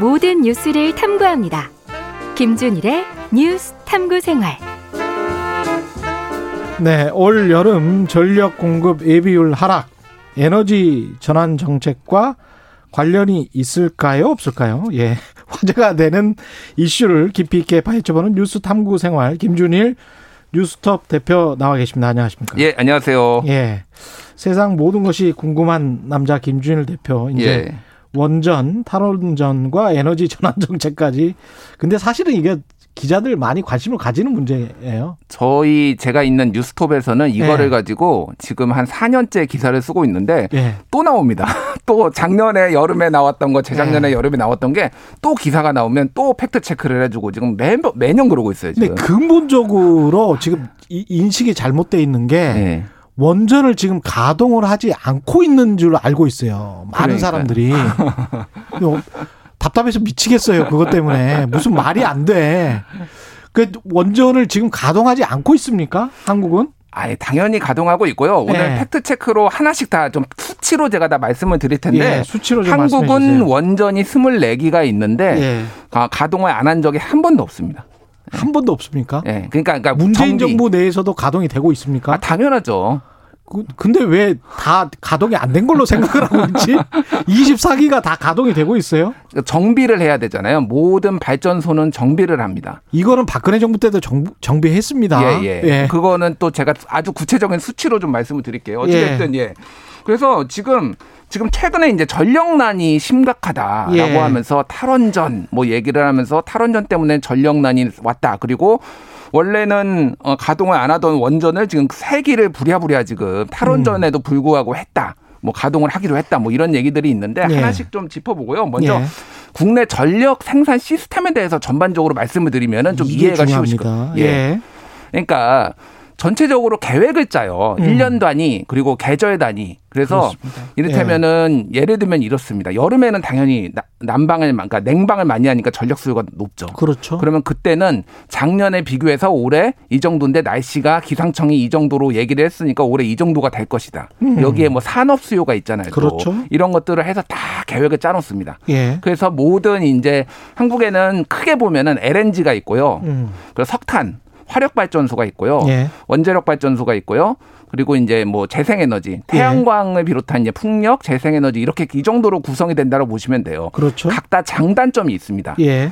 모든 뉴스를 탐구합니다. 김준일의 뉴스 탐구 생활. 네, 올 여름 전력 공급 예비율 하락, 에너지 전환 정책과 관련이 있을까요? 없을까요? 예. 화제가 되는 이슈를 깊이 있게 파헤쳐보는 뉴스 탐구 생활 김준일 뉴스톱 대표 나와 계십니다. 안녕하십니까? 예, 안녕하세요. 예. 세상 모든 것이 궁금한 남자 김준일 대표. 이제 예. 원전, 탈원전과 에너지 전환 정책까지. 근데 사실은 이게 기자들 많이 관심을 가지는 문제예요. 저희 제가 있는 뉴스톱에서는 이거를 예. 가지고 지금 한 4년째 기사를 쓰고 있는데 예. 또 나옵니다. 또 작년에 여름에 나왔던 거, 재작년에 예. 여름에 나왔던 게 또 기사가 나오면 또 팩트 체크를 해주고 지금 매, 매년 그러고 있어요. 지금. 근본적으로 지금 이 인식이 잘못돼 있는 게 예. 원전을 지금 가동을 하지 않고 있는 줄 알고 있어요. 많은 그러니까요. 사람들이. 어, 답답해서 미치겠어요. 그것 때문에. 무슨 말이 안 돼. 그 원전을 지금 가동하지 않고 있습니까? 한국은? 아예 당연히 가동하고 있고요. 오늘 예. 팩트 체크로 하나씩 다 좀 수치로 제가 다 말씀을 드릴 텐데 예, 수치로 한국은. 원전이 24기가 있는데 예. 가- 가동을 안 한 적이 한 번도 없습니다. 한 번도 없습니까? 예. 그러니까, 그러니까 문재인. 정부 내에서도 가동이 되고 있습니까? 아, 당연하죠. 그- 근데 왜 다 가동이 안 된 걸로 생각을 하고 있지? 24기가 다 가동이 되고 있어요? 정비를 해야 되잖아요. 모든 발전소는 정비를 합니다. 이거는 박근혜 정부 때도 정, 정비했습니다. 예, 예. 그거는 또 제가 아주 구체적인 수치로 좀 말씀을 드릴게요. 어찌됐든 예. 그래서 지금 지금 최근에 이제 전력난이 심각하다라고 예. 하면서 탈원전 뭐 얘기를 하면서 탈원전 때문에 전력난이 왔다. 그리고 원래는 어, 가동을 안 하던 원전을 지금 세 기를 부랴부랴 지금 탈원전에도 불구하고 했다. 뭐 가동을 하기로 했다. 뭐 이런 얘기들이 있는데 예. 하나씩 좀 짚어보고요. 먼저 예. 국내 전력 생산 시스템에 대해서 전반적으로 말씀을 드리면은 좀 이해가 쉬우실 중요합니다. 거예요. 예. 그러니까 전체적으로 계획을 짜요. 음. 일 1년 단위 그리고 계절 단위. 그래서 그렇습니다. 이를테면은 예 를 들면 이렇습니다. 여름에는 당연히 나- 난방을 그러니까 냉방을 많이 하니까 전력 수요가 높죠. 그렇죠. 그러면 그때는 작년에 비교해서 올해 이 정도인데 날씨가 기상청이 이 정도로 얘기를 했으니까 올해 이 정도가 될 것이다. 음. 여기에 뭐 산업 수요가 있잖아요. 또. 그렇죠. 이런 것들을 해서 다 계획을 짜놓습니다. 예. 그래서 모든 이제 한국에는 크게 보면은 LNG가 있고요. 음. 그리고 석탄, 화력 발전소가 있고요. 예. 원자력 발전소가 있고요. 그리고 이제 뭐 재생에너지, 예. 태양광을 비롯한 이제 풍력, 재생에너지 이렇게 이 정도로 구성이 된다고 보시면 돼요. 그렇죠. 각다 장단점이 있습니다. 예.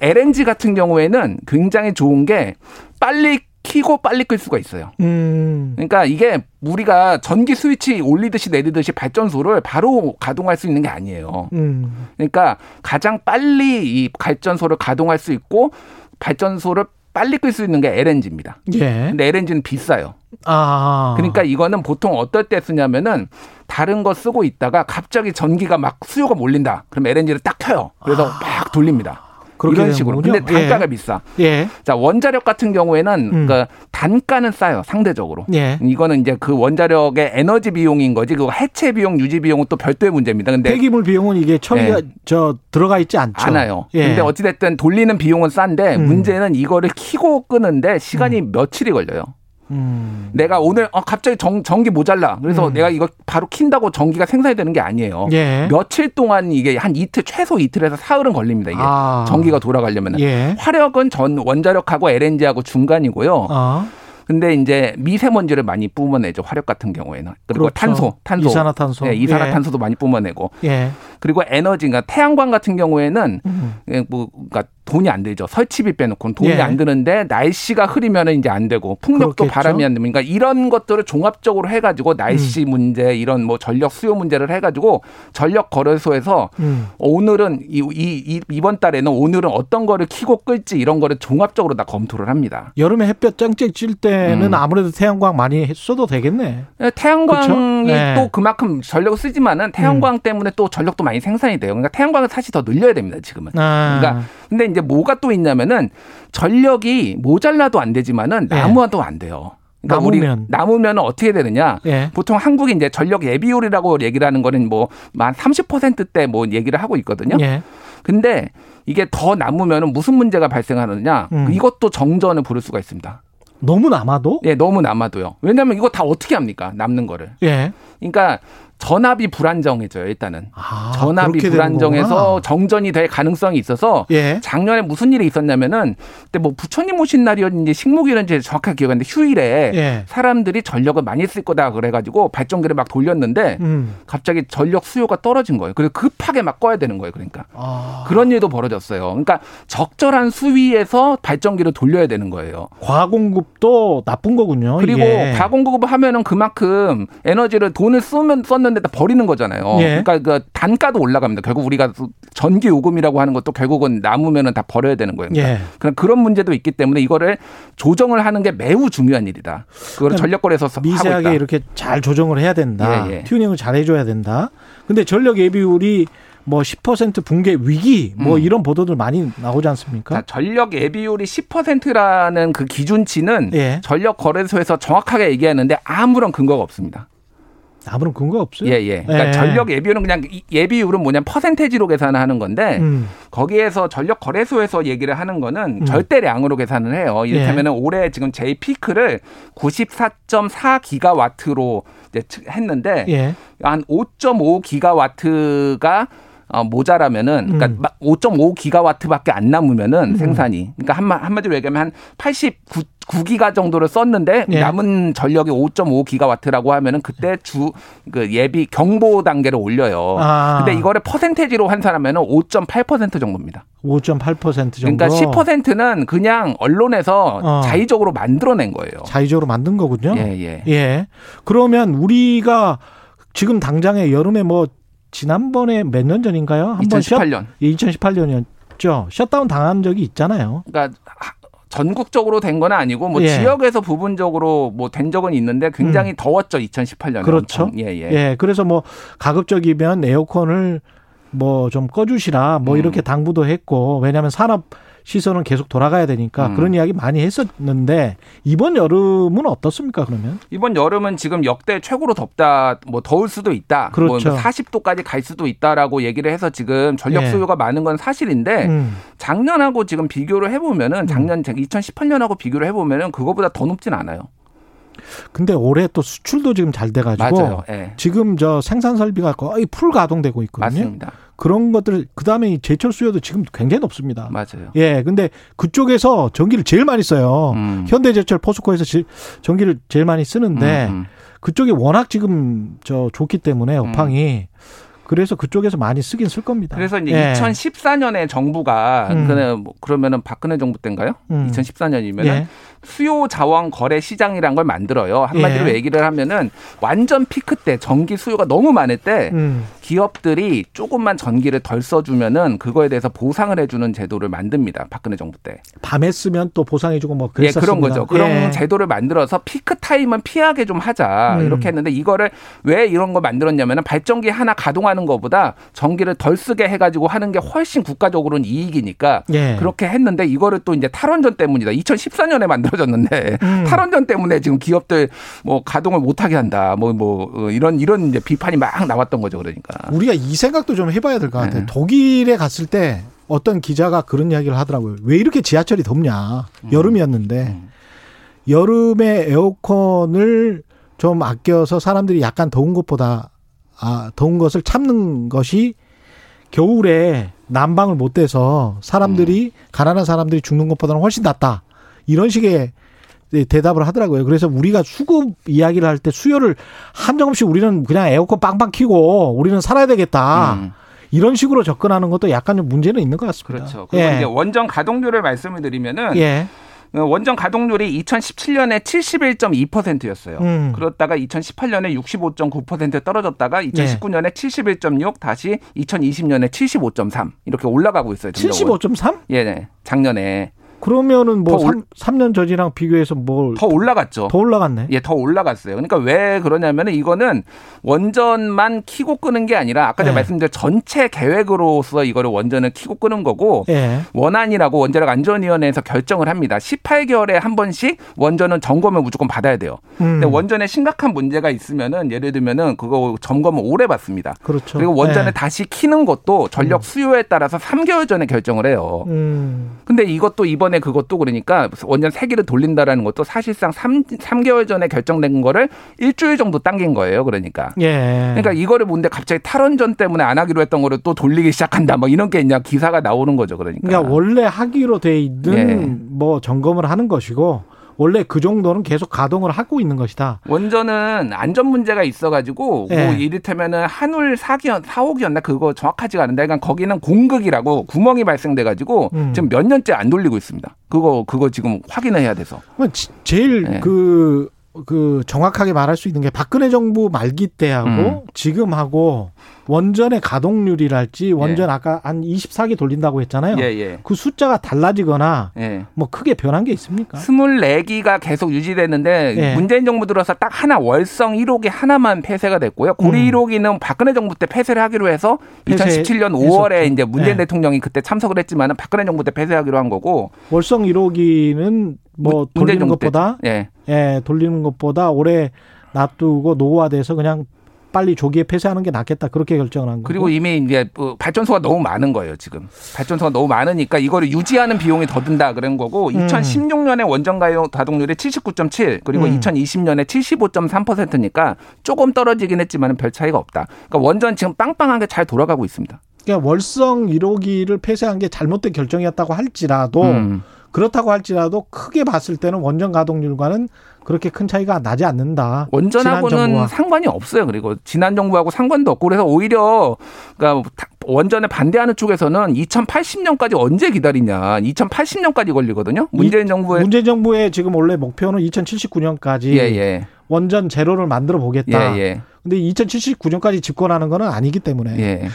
LNG 같은 경우에는 굉장히 좋은 게 빨리 키고 빨리 끌 수가 있어요. 음. 그러니까 이게 우리가 전기 스위치 올리듯이 내리듯이 발전소를 바로 가동할 수 있는 게 아니에요. 음. 그러니까 가장 빨리 이 발전소를 가동할 수 있고 발전소를 빨리 끌 수 있는 게 LNG입니다. 예. 근데 LNG는 비싸요. 아. 그러니까 이거는 보통 어떨 때 쓰냐면은 다른 거 쓰고 있다가 갑자기 전기가 막 수요가 몰린다. 그럼 LNG를 딱 켜요. 그래서 막 돌립니다. 이런 식으로. 근데 되는군요. 단가가 예. 비싸. 예. 자, 원자력 같은 경우에는 음. 그 단가는 싸요. 상대적으로. 예. 이거는 이제 그 원자력의 에너지 비용인 거지. 그 해체 비용, 유지 비용은 또 별도의 문제입니다. 근데 폐기물 비용은 이게 처리가 네. 저 들어가 있지 않죠. 않아요. 예. 근데 어찌됐든 돌리는 비용은 싼데 음. 문제는 이거를 키고 끄는데 시간이 며칠이 걸려요. 음. 내가 오늘 어, 갑자기 전, 전기 모자라. 그래서 음. 내가 이거 바로 킨다고 전기가 생산이 되는 게 아니에요. 예. 며칠 동안 이게 한 이틀 최소 이틀에서 사흘은 걸립니다. 이게 아. 전기가 돌아가려면. 예. 화력은 전 원자력하고 LNG하고 중간이고요. 아. 근데 이제 미세먼지를 많이 뿜어내죠. 화력 같은 경우에는. 그리고 그렇죠. 탄소, 탄소. 이산화탄소. 네, 이산화탄소도 많이 뿜어내고. 예. 그리고 에너지, 그러니까 태양광 같은 경우에는 음. 예, 뭐, 그러니까 돈이 안 들죠. 설치비 빼놓고는 돈이 예. 안 드는데 날씨가 흐리면은 이제 안 되고 풍력도 그렇겠죠. 바람이 안 되니까 이런 것들을 종합적으로 해가지고 날씨 음. 문제 이런 뭐 전력 수요 문제를 해가지고 전력 거래소에서 음. 오늘은 이, 이, 이 이번 달에는 오늘은 어떤 거를 키고 끌지 이런 거를 종합적으로 다 검토를 합니다. 여름에 햇볕 짱짱 찔 때는 음. 아무래도 태양광 많이 써도 되겠네. 예, 태양광이? 네. 또 그만큼 전력을 쓰지만은 태양광 때문에 또 전력도 많이 생산이 돼요. 그러니까 태양광을 사실 더 늘려야 됩니다, 지금은. 아. 그러니까 근데 이제 뭐가 또 있냐면은 전력이 모자라도 안 되지만은 네. 남으도 안 돼요. 그러니까 남으면. 우리 남으면 어떻게 되느냐? 예. 보통 한국이 이제 전력 예비율이라고 얘기를 하는 거는 뭐만 30%대 뭐 얘기를 하고 있거든요. 예. 근데 이게 더 남으면은 무슨 문제가 발생하느냐? 음. 이것도 정전을 부를 수가 있습니다. 너무 남아도? 예, 너무 남아도요. 왜냐하면 이거 다 어떻게 합니까? 남는 거를. 예. 그러니까 전압이 불안정해져요. 일단은 아, 전압이 불안정해서. 정전이 될 가능성이 있어서 예. 작년에 무슨 일이 있었냐면은 그때 뭐 부처님 오신 날이었는지 식목일인지 정확하게 기억하는데 휴일에 예. 사람들이 전력을 많이 쓸 거다 그래가지고 발전기를 막 돌렸는데 음. 갑자기 전력 수요가 떨어진 거예요. 그래서 급하게 막 꺼야 되는 거예요. 그러니까 아, 그런 일도 벌어졌어요. 그러니까 적절한 수위에서 발전기를 돌려야 되는 거예요. 과공급도 나쁜 거군요. 그리고 이게. 가공급을 하면은 그만큼 에너지를 돈을 쓰면 썼는 데다 버리는 거잖아요. 예. 그러니까 그 단가도 올라갑니다. 결국 우리가 전기 요금이라고 하는 것도 결국은 남으면은 다 버려야 되는 거예요. 그러니까 예. 그런 그런 문제도 있기 때문에 이거를 조정을 하는 게 매우 중요한 일이다. 그걸 전력거래에서 하고 있다. 미세하게 이렇게 잘 조정을 해야 된다. 예, 예. 튜닝을 잘 해줘야 된다. 근데 전력 예비율이 뭐10% 붕괴 위기 뭐 음. 이런 보도들 많이 나오지 않습니까? 자, 전력 예비율이 10%라는 그 기준치는 예. 전력 거래소에서 정확하게 얘기하는데 아무런 근거가 없습니다. 아무런 근거 없어요. 예, 예. 그러니까 예. 전력 예비율은 그냥 이- 예비율은 뭐냐면 퍼센테지로 계산하는 건데 음. 거기에서 전력 거래소에서 얘기를 하는 거는 음. 절대량으로 계산을 해요. 이를테면 은 올해 지금 제 피크를 94.4 기가와트로 했는데 예. 한5.5 기가와트가 어, 모자라면은 그러니까 음. 막 5.5 기가와트밖에 안 남으면은 음. 생산이 그러니까 한마 한마디로 얘기하면 한89 9기가 정도를 썼는데 예. 남은 전력이 5.5 기가와트라고 하면은 그때 주 그 예비 경보 단계를 올려요. 아. 근데 이거를 퍼센테지로 환산하면은 5.8% 정도입니다. 5.8% 정도. 그러니까 10%는 그냥 언론에서 어. 자의적으로 만들어낸 거예요. 자의적으로 만든 거군요. 예, 예. 예. 그러면 우리가 지금 당장에 여름에 뭐 지난번에 몇 년 전인가요? 한번 2018년. 2018년이었죠. 셧다운 당한 적이 있잖아요. 그러니까 하- 전국적으로 된 건 아니고 뭐 예. 지역에서 부분적으로 뭐 된 적은 있는데 굉장히 더웠죠 2018년에. 음. 그렇죠. 예, 예. 예. 그래서 뭐 가급적이면 에어컨을 뭐 좀 꺼주시라 뭐 음. 이렇게 당부도 했고 왜냐하면 산업 시설은 계속 돌아가야 되니까 음. 그런 이야기 많이 했었는데 이번 여름은 어떻습니까 그러면? 이번 여름은 지금 역대 최고로 덥다, 뭐 더울 수도 있다, 그렇죠. 뭐 40도까지 갈 수도 있다라고 얘기를 해서 지금 전력 예. 수요가 많은 건 사실인데 음. 작년하고 지금 비교를 해보면은 작년 2018년하고 비교를 해보면은 그거보다 더 높진 않아요. 근데 올해 또 수출도 지금 잘 돼가지고. 예. 지금 저 생산 설비가 거의 풀 가동되고 있거든요. 맞습니다. 그런 것들 그다음에 이 제철 수요도 지금 굉장히 높습니다. 맞아요. 예, 근데 그쪽에서 전기를 제일 많이 써요. 음. 현대제철 포스코에서 제- 전기를 제일 많이 쓰는데 음, 음. 그쪽이 워낙 지금 저 좋기 때문에 업황이 그래서 그쪽에서 많이 쓰긴 쓸 겁니다. 그래서 이제 예. 2014년에 정부가 음. 그는 뭐 그러면은 박근혜 정부 때인가요? 음. 2014년이면은 예. 수요 자원 거래 시장이란 걸 만들어요. 한마디로 예. 얘기를 하면은 완전 피크 때 전기 수요가 너무 많을 때 음. 기업들이 조금만 전기를 덜 써주면은 그거에 대해서 보상을 해주는 제도를 만듭니다. 박근혜 정부 때. 밤에 쓰면 또 보상해주고 뭐 예, 그랬었습니다. 그런 거죠. 그런 예. 제도를 만들어서 피크 타임은 피하게 좀 하자 음. 이렇게 했는데 이거를 왜 이런 걸 만들었냐면은 발전기 하나 가동하는 것보다 전기를 덜 쓰게 해가지고 하는 게 훨씬 국가적으로는 이익이니까 예. 그렇게 했는데 이거를 또 이제 탈원전 때문이다. 2014년에 만들어졌는데 음. 탈원전 때문에 지금 기업들 뭐 가동을 못하게 한다. 뭐뭐 이런 이런 이제 비판이 막 나왔던 거죠. 그러니까. 우리가 이 생각도 좀 해봐야 될 것 같아요. 네. 독일에 갔을 때 어떤 기자가 그런 이야기를 하더라고요. 왜 이렇게 지하철이 덥냐? 여름이었는데 음. 여름에 에어컨을 좀 아껴서 사람들이 약간 더운 것보다 아 더운 것을 참는 것이 겨울에 난방을 못 대서 사람들이 가난한 사람들이 죽는 것보다는 훨씬 낫다. 이런 식의 네, 대답을 하더라고요. 그래서 우리가 수급 이야기를 할 때 수요를 한정없이 우리는 그냥 에어컨 빵빵 키고 우리는 살아야 되겠다. 음. 이런 식으로 접근하는 것도 약간 좀 문제는 있는 것 같습니다. 그렇죠. 그리고 예. 이제 원전 가동률을 말씀을 드리면은 예. 어, 원전 가동률이 2017년에 71.2%였어요. 음. 그렇다가 2018년에 65.9% 떨어졌다가 2019년에 71.6 다시 2020년에 75.3 이렇게 올라가고 있어요. 점점. 75.3? 예, 네. 작년에 그러면은 뭐더 올- 3, 년 전이랑 비교해서 뭘 더 올라갔죠. 더 올라갔네. 예, 더 올라갔어요. 그러니까 왜 그러냐면은 이거는 원전만 키고 끄는 게 아니라 아까 제가 네. 말씀드린 전체 계획으로서 이거를 원전을 키고 끄는 거고 예. 원안이라고 원자력 안전위원회에서 결정을 합니다. 18개월에 한 번씩 원전은 점검을 무조건 받아야 돼요. 음. 근데 원전에 심각한 문제가 있으면은 예를 들면은 그거 점검을 오래 받습니다. 그렇죠. 그리고 원전을 예. 다시 키는 것도 전력 수요에 따라서 3개월 전에 결정을 해요. 음. 근데 이것도 이번에 이번에 그것도 그러니까 원전 세기를 돌린다라는 것도 사실상 3, 3개월 전에 결정된 거를 일주일 정도 당긴 거예요. 그러니까. 예. 그러니까 이거를 뭔데 갑자기 탈원전 때문에 안 하기로 했던 거를 또 돌리기 시작한다. 뭐 이런 게 이제 기사가 나오는 거죠. 그러니까. 그러니까 원래 하기로 돼 있는 예. 뭐 점검을 하는 것이고 원래 그 정도는 계속 가동을 하고 있는 것이다. 원전은 안전 문제가 있어가지고 예. 뭐 이를테면은 한울 4기였 4호기였나 그거 정확하지가 않은데 그러니까 거기는 공극이라고 구멍이 발생돼가지고 음. 지금 몇 년째 안 돌리고 있습니다. 그거 그거 지금 확인해야 돼서. 제일 예. 그, 그 정확하게 말할 수 있는 게 박근혜 정부 말기 때하고 음. 지금하고 원전의 가동률이랄지 원전 아까 한 24기 돌린다고 했잖아요. 예 예. 그 숫자가 달라지거나 예. 뭐 크게 변한 게 있습니까? 24기가 계속 유지됐는데 예. 문재인 정부 들어서 딱 하나 월성 1호기 하나만 폐쇄가 됐고요. 고리 음. 1호기는 박근혜 정부 때 폐쇄를 하기로 해서 폐쇄 2017년 5월에 했었죠. 이제 문재인 예. 대통령이 그때 참석을 했지만은 박근혜 정부 때 폐쇄하기로 한 거고 월성 1호기는 뭐 돌리는 것보다 예. 예, 돌리는 것보다 오래 놔두고 노후화돼서 그냥 빨리 조기에 폐쇄하는 게 낫겠다 그렇게 결정을 한 거고. 그리고 이미 이제 뭐 발전소가 너무 많은 거예요, 지금. 발전소가 너무 많으니까 이거를 유지하는 비용이 더 든다 그런 거고 음. 2016년에 원전 가용 가동률이 79.7 그리고 음. 2020년에 75.3%니까 조금 떨어지긴 했지만 별 차이가 없다. 그러니까 원전 지금 빵빵하게 잘 돌아가고 있습니다. 그러니까 월성 1호기를 폐쇄한 게 잘못된 결정이었다고 할지라도 음. 그렇다고 할지라도 크게 봤을 때는 원전 가동률과는 그렇게 큰 차이가 나지 않는다. 원전하고는. 상관이 없어요. 그리고 지난 정부하고 상관도 없고 그래서 오히려 그러니까 원전에 반대하는 쪽에서는 2080년까지 언제 기다리냐. 2080년까지 걸리거든요. 문재인 정부의 문재인 정부의 지금 원래 목표는 2079년까지 예, 예. 원전 제로를 만들어 보겠다. 예, 예. 근데 2079년까지 집권하는 거는 아니기 때문에 예.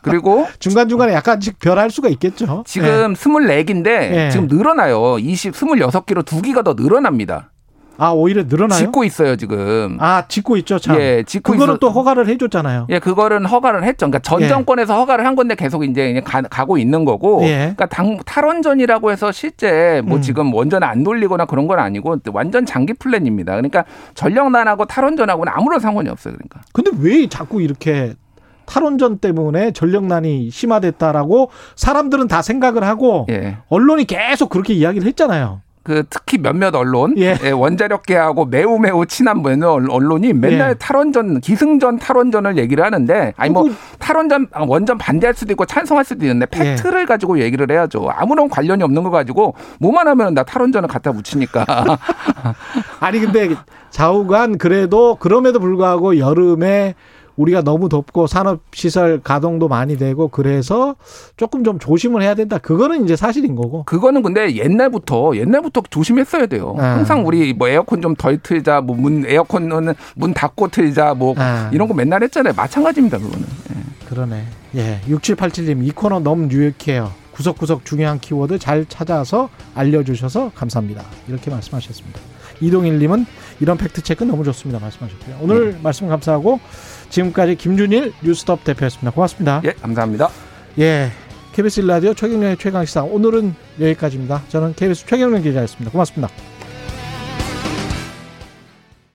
그리고 중간중간에 약간씩 별할 수가 있겠죠. 지금 예. 24기인데 예. 지금 늘어나요. 20, 26기로 두 기가 더 늘어납니다. 아, 오히려 늘어나요? 짓고 있어요, 지금. 아, 짓고 있죠, 참. 예, 짓고 그거는 있어- 또 허가를 해 줬잖아요. 예, 그거는 허가를 했죠. 그러니까 전 예. 정권에서 허가를 한 건데 계속 이제 가, 가고 있는 거고. 예. 그러니까 당, 탈원전이라고 해서 실제 뭐 음. 지금 원전 안 돌리거나 그런 건 아니고 완전 장기 플랜입니다. 그러니까 전력난하고 탈원전하고는 아무런 상관이 없어요. 그러니까. 근데 왜 자꾸 이렇게 탈원전 때문에 전력난이 심화됐다라고 사람들은 다 생각을 하고 예. 언론이 계속 그렇게 이야기를 했잖아요. 그 특히 몇몇 언론, 예. 예, 원자력계하고 매우 매우 친한 뭐 언- 언론이 맨날 예. 탈원전, 기승전 탈원전을 얘기를 하는데, 아니 뭐 탈원전 아, 원전 반대할 수도 있고 찬성할 수도 있는데 예. 팩트를 가지고 얘기를 해야죠. 아무런 관련이 없는 거 가지고 뭐만 하면 나 탈원전을 갖다 붙이니까. 아니 근데 좌우간 그래도 그럼에도 불구하고 여름에 우리가 너무 덥고 산업 시설 가동도 많이 되고 그래서 조금 좀 조심을 해야 된다. 그거는 이제 사실인 거고. 그거는 근데 옛날부터 옛날부터 조심했어야 돼요. 아. 항상 우리 뭐 에어컨 좀 덜 틀자, 뭐 문 에어컨은 문 닫고 틀자, 뭐 아. 이런 거 맨날 했잖아요. 마찬가지입니다, 그거는. 예. 그러네. 예. 6787님 이 코너 너무 유익해요. 구석구석 중요한 키워드 잘 찾아서 알려주셔서 감사합니다. 이렇게 말씀하셨습니다. 이동일님은 이런 팩트체크 너무 좋습니다. 말씀하셨고요. 오늘 네. 말씀 감사하고 지금까지 김준일 뉴스톱 대표였습니다. 고맙습니다. 예, 감사합니다. 예. KBS 라디오 최경련의 최강시사 오늘은 여기까지입니다. 저는 KBS 최경련 기자였습니다. 고맙습니다.